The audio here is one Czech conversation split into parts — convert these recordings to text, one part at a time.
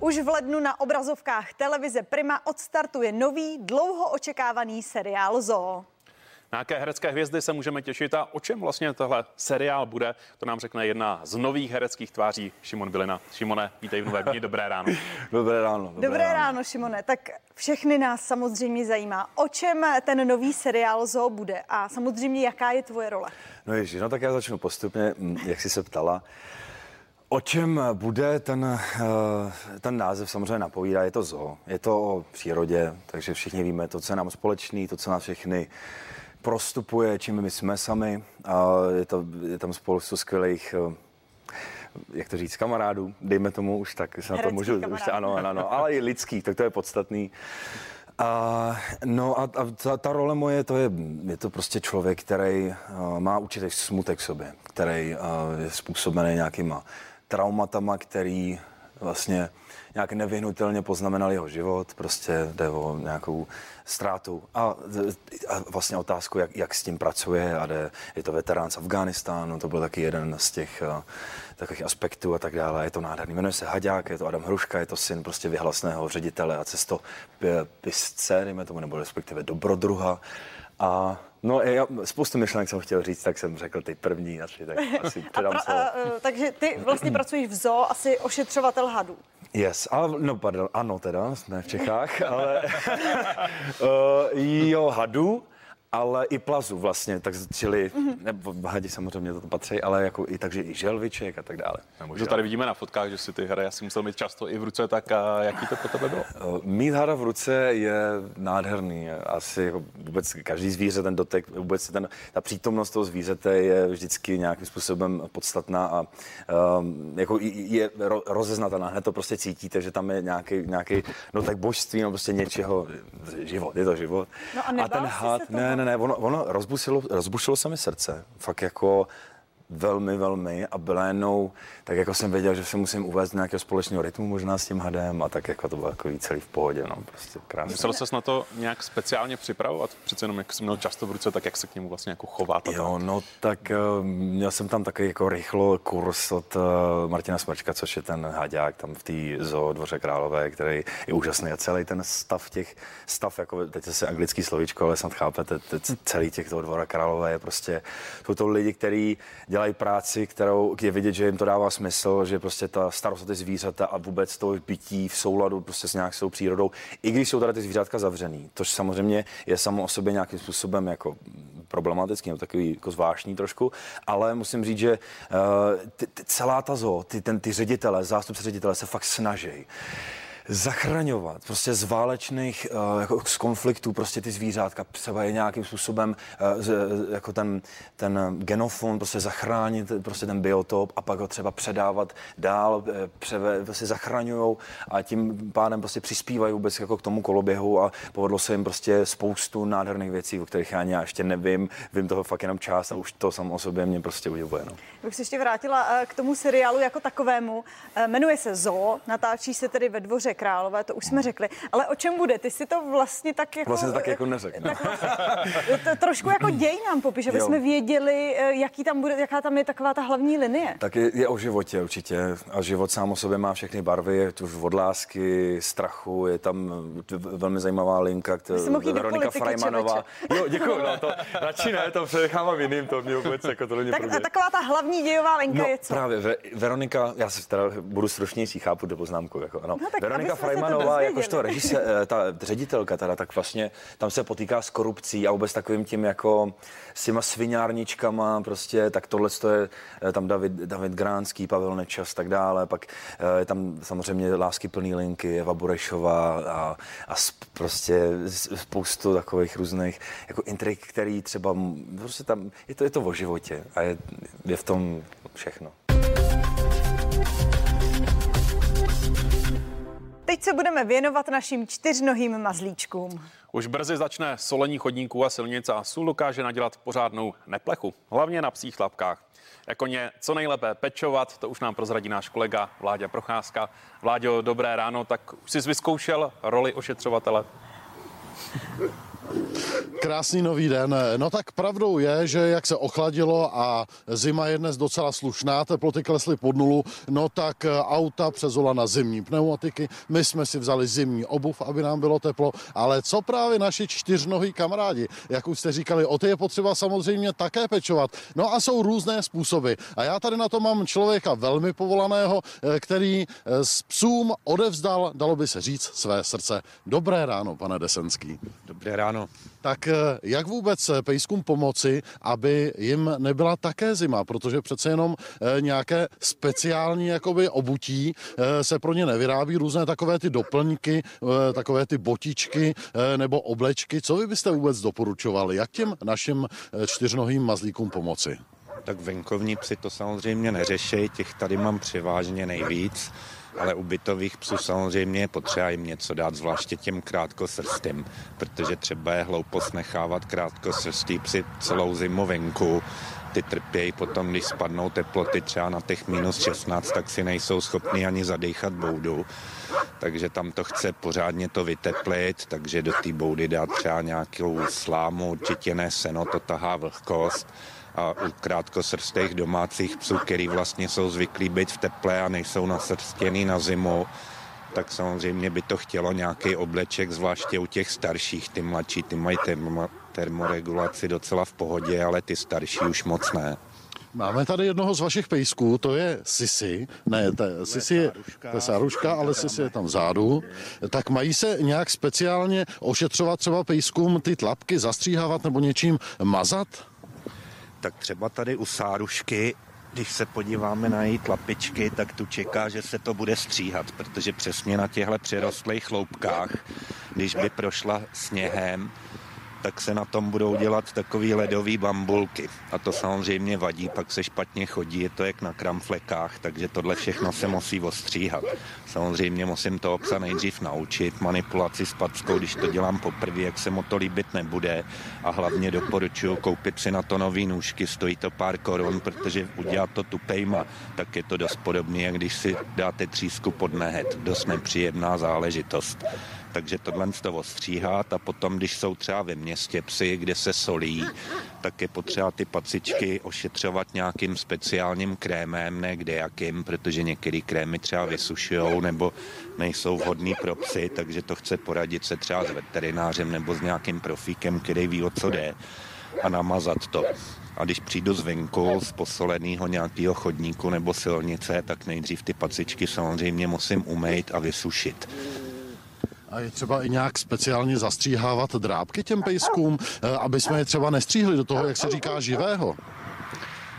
Už v lednu na obrazovkách televize Prima odstartuje nový, dlouho očekávaný seriál Zoo. Na jaké herecké hvězdy se můžeme těšit a o čem vlastně tohle seriál bude, to nám řekne jedna z nových hereckých tváří, Šimon Bilina. Šimone, vítej v nové dní, dobré ráno. Dobré ráno. Dobré, dobré ráno. ráno, Šimone. Tak všechny nás samozřejmě zajímá, o čem ten nový seriál Zoo bude a samozřejmě jaká je tvoje role. No ježi, no tak já začnu postupně, jak jsi se ptala. O čem bude ten, eh, ten název? Samozřejmě napovídá, je to zoo, je to o přírodě, takže všichni víme to, co je nám společný, to, co nás všechny prostupuje, čím my jsme sami. A je, to, je tam spoustu skvělých eh, jak to říct, kamarádů, dejme tomu už tak, se na to můžu, už, ano, ano, ano, ale i lidský, tak to je podstatný. A, no a, a ta, ta role moje, to je, je to prostě člověk, který uh, má určitý smutek v sobě, který uh, je způsobený nějakýma traumatama, který vlastně nějak nevyhnutelně poznamenal jeho život, prostě jde o nějakou ztrátu a, a vlastně otázku, jak, jak s tím pracuje a jde, je to veterán z Afghánistánu, to byl taky jeden z těch uh, takových aspektů a tak dále. Je to nádherný. Jmenuje se Haďák, je to Adam Hruška, je to syn prostě vyhlasného ředitele a cesto pisce, dejme tomu, nebo respektive dobrodruha. A No, já spoustu myšlenek jsem chtěl říct, tak jsem řekl ty první asi, tak asi předám a, pra, a, a, Takže ty vlastně pracuješ v zoo, asi ošetřovatel hadů. Yes, ale no pardon, ano teda, jsme v Čechách, ale uh, jo, hadů ale i plazu vlastně, tak čili, mm-hmm. nebo hadi samozřejmě to patří, ale jako i takže i želviček a tak dále. To tady vidíme na fotkách, že si ty hry asi musel mít často i v ruce, tak a jaký to po tebe bylo? Eh, mít hada v ruce je nádherný. Asi jako vůbec každý zvíře, ten dotek, vůbec ten, ta přítomnost toho zvířete je vždycky nějakým způsobem podstatná a um, jako je rozeznatelná. Hned to prostě cítíte, že tam je nějaký, nějaký no tak božství, no prostě něčeho, život, je to život. No a, a ten had, ne, ne, ne, ono, ono rozbušilo, rozbušilo se mi srdce. Fakt jako velmi, velmi a byla jednou, tak jako jsem věděl, že se musím uvést nějakého společného rytmu možná s tím hadem a tak jako to bylo jako celý v pohodě, no, prostě krásně. Musel ses na to nějak speciálně připravovat? Přece jenom jak jsem měl často v ruce, tak jak se k němu vlastně jako chovat? Jo, no tak uh, měl jsem tam takový jako rychlo kurz od uh, Martina Smrčka, což je ten haďák tam v té zoo Dvoře Králové, který je úžasný a celý ten stav těch, stav, jako teď se anglický slovíčko, ale snad chápete, celý těch toho Dvora Králové je prostě, jsou to lidi, kteří dělají práci, kterou je vidět, že jim to dává smysl, že prostě ta starost o ty zvířata a vůbec to bytí v souladu prostě s nějakou přírodou, i když jsou tady ty zvířátka zavřený, což samozřejmě je samo o sobě nějakým způsobem jako problematický, nebo takový jako zvláštní trošku, ale musím říct, že uh, ty, ty, celá ta zoo, ty, ten, ty ředitele, zástupci ředitele se fakt snaží zachraňovat prostě z válečných, uh, jako z konfliktů prostě ty zvířátka, třeba je nějakým způsobem uh, z, jako ten, ten genofon prostě zachránit prostě ten biotop a pak ho třeba předávat dál, eh, převe, prostě zachraňují a tím pádem prostě přispívají vůbec jako k tomu koloběhu a povedlo se jim prostě spoustu nádherných věcí, o kterých já já ještě nevím, vím toho fakt jenom část a už to samo o sobě mě prostě udivuje. No. Bych se ještě vrátila k tomu seriálu jako takovému. Jmenuje se Zoo, natáčí se tedy ve dvoře Králové, to už jsme řekli. Ale o čem bude? Ty si to vlastně tak jako... Vlastně to tak jako neřekl. Tak vlastně, to, trošku jako děj nám popiš, aby jo. jsme věděli, eh, jaký tam bude, jaká tam je taková ta hlavní linie. Tak je, je o životě určitě. A život sám o sobě má všechny barvy, je tu od lásky, strachu, je tam velmi zajímavá linka, která Veronika Frajmanová. Jo, děkuji, no to radši ne, to přenechávám jiným, to mě vůbec jako to není tak, a taková ta hlavní dějová linka no, je co? právě, Veronika, já se teda budu stručnější, chápu do poznámku, jako ano. No, Veronika Freimanová, jakožto režise, eh, ta ředitelka, teda, tak vlastně tam se potýká s korupcí a vůbec takovým tím jako s těma sviňárničkama, prostě, tak tohle je eh, tam David, David Gránský, Pavel Nečas, tak dále, pak eh, je tam samozřejmě lásky plný linky, Eva Burešová a, a prostě spoustu takových různých jako intrik, který třeba prostě tam, je to, je to o životě a je, je v tom všechno. Teď se budeme věnovat našim čtyřnohým mazlíčkům. Už brzy začne solení chodníků a silnic a sůl dokáže nadělat pořádnou neplechu, hlavně na psích tlapkách. Jako ně co nejlépe pečovat, to už nám prozradí náš kolega Vláďa Procházka. Vláďo, dobré ráno, tak už jsi vyzkoušel roli ošetřovatele? Krásný nový den. No tak pravdou je, že jak se ochladilo a zima je dnes docela slušná, teploty klesly pod nulu, no tak auta přezola na zimní pneumatiky. My jsme si vzali zimní obuv, aby nám bylo teplo, ale co právě naši čtyřnohý kamarádi? Jak už jste říkali, o ty je potřeba samozřejmě také pečovat. No a jsou různé způsoby. A já tady na to mám člověka velmi povolaného, který s psům odevzdal, dalo by se říct, své srdce. Dobré ráno, pane Desenský. Dobré ráno. Tak eh, jak vůbec eh, pejskům pomoci, aby jim nebyla také zima, protože přece jenom eh, nějaké speciální jakoby obutí se pro ně nevyrábí, různé takové ty doplňky, takové ty botičky nebo oblečky. Co vy byste vůbec doporučovali? Jak těm našim čtyřnohým mazlíkům pomoci? Tak venkovní psi to samozřejmě neřeší, těch tady mám převážně nejvíc ale u bytových psů samozřejmě je potřeba jim něco dát, zvláště těm krátkosrstým, protože třeba je hloupost nechávat krátkosrstý psy celou zimu venku, ty trpějí potom, když spadnou teploty třeba na těch minus 16, tak si nejsou schopni ani zadýchat boudu. Takže tam to chce pořádně to vyteplit, takže do té boudy dát třeba nějakou slámu, určitě ne seno, to tahá vlhkost a u krátkosrstých domácích psů, který vlastně jsou zvyklí být v teple a nejsou nasrstěný na zimu, tak samozřejmě by to chtělo nějaký obleček, zvláště u těch starších. Ty mladší, ty mají termo, termoregulaci docela v pohodě, ale ty starší už moc ne. Máme tady jednoho z vašich pejsků, to je Sisi. Ne, to je, Sisi je, to je sáruška, ale Sisi je tam vzadu. Tak mají se nějak speciálně ošetřovat třeba pejskům ty tlapky, zastříhávat nebo něčím mazat? Tak třeba tady u Sárušky, když se podíváme na její tlapičky, tak tu čeká, že se to bude stříhat, protože přesně na těchto přirostlých chloupkách, když by prošla sněhem, tak se na tom budou dělat takový ledový bambulky. A to samozřejmě vadí, pak se špatně chodí, je to jak na kramflekách, takže tohle všechno se musí ostříhat. Samozřejmě musím to obsa nejdřív naučit, manipulaci s packou, když to dělám poprvé, jak se mu to líbit nebude. A hlavně doporučuji koupit si na to nový nůžky, stojí to pár korun, protože udělat to tupejma, tak je to dost podobné, jak když si dáte třísku pod nehet. Dost nepříjemná záležitost takže tohle to ostříhat a potom, když jsou třeba ve městě psy, kde se solí, tak je potřeba ty pacičky ošetřovat nějakým speciálním krémem, ne kde jakým, protože některé krémy třeba vysušují nebo nejsou vhodný pro psy, takže to chce poradit se třeba s veterinářem nebo s nějakým profíkem, který ví, o co jde a namazat to. A když přijdu zvenku z posoleného nějakého chodníku nebo silnice, tak nejdřív ty pacičky samozřejmě musím umýt a vysušit. A je třeba i nějak speciálně zastříhávat drábky těm pejskům, eh, aby jsme je třeba nestříhli do toho, jak se říká, živého?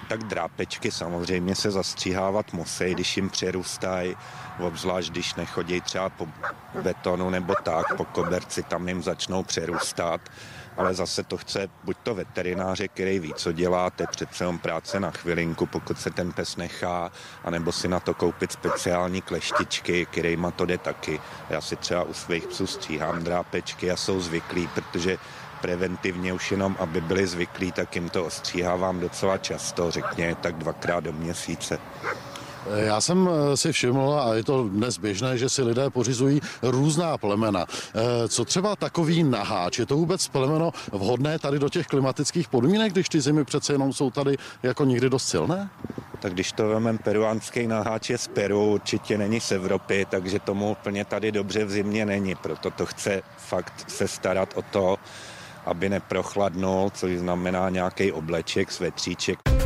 Tak drápečky samozřejmě se zastříhávat musí, když jim přerůstají, obzvlášť když nechodí třeba po betonu nebo tak, po koberci tam jim začnou přerůstat ale zase to chce buď to veterináře, který ví, co dělá, to je přece jenom práce na chvilinku, pokud se ten pes nechá, anebo si na to koupit speciální kleštičky, kterýma to jde taky. Já si třeba u svých psů stříhám drápečky a jsou zvyklí, protože preventivně už jenom, aby byli zvyklí, tak jim to ostříhávám docela často, řekně tak dvakrát do měsíce. Já jsem eh, si všiml, a je to dnes běžné, že si lidé pořizují různá plemena. Eh, co třeba takový naháč? Je to vůbec plemeno vhodné tady do těch klimatických podmínek, když ty zimy přece jenom jsou tady jako nikdy dost silné? Tak když to vemem peruánský naháč je z Peru, určitě není z Evropy, takže tomu úplně tady dobře v zimě není. Proto to chce fakt se starat o to, aby neprochladnul, což znamená nějaký obleček, svetříček.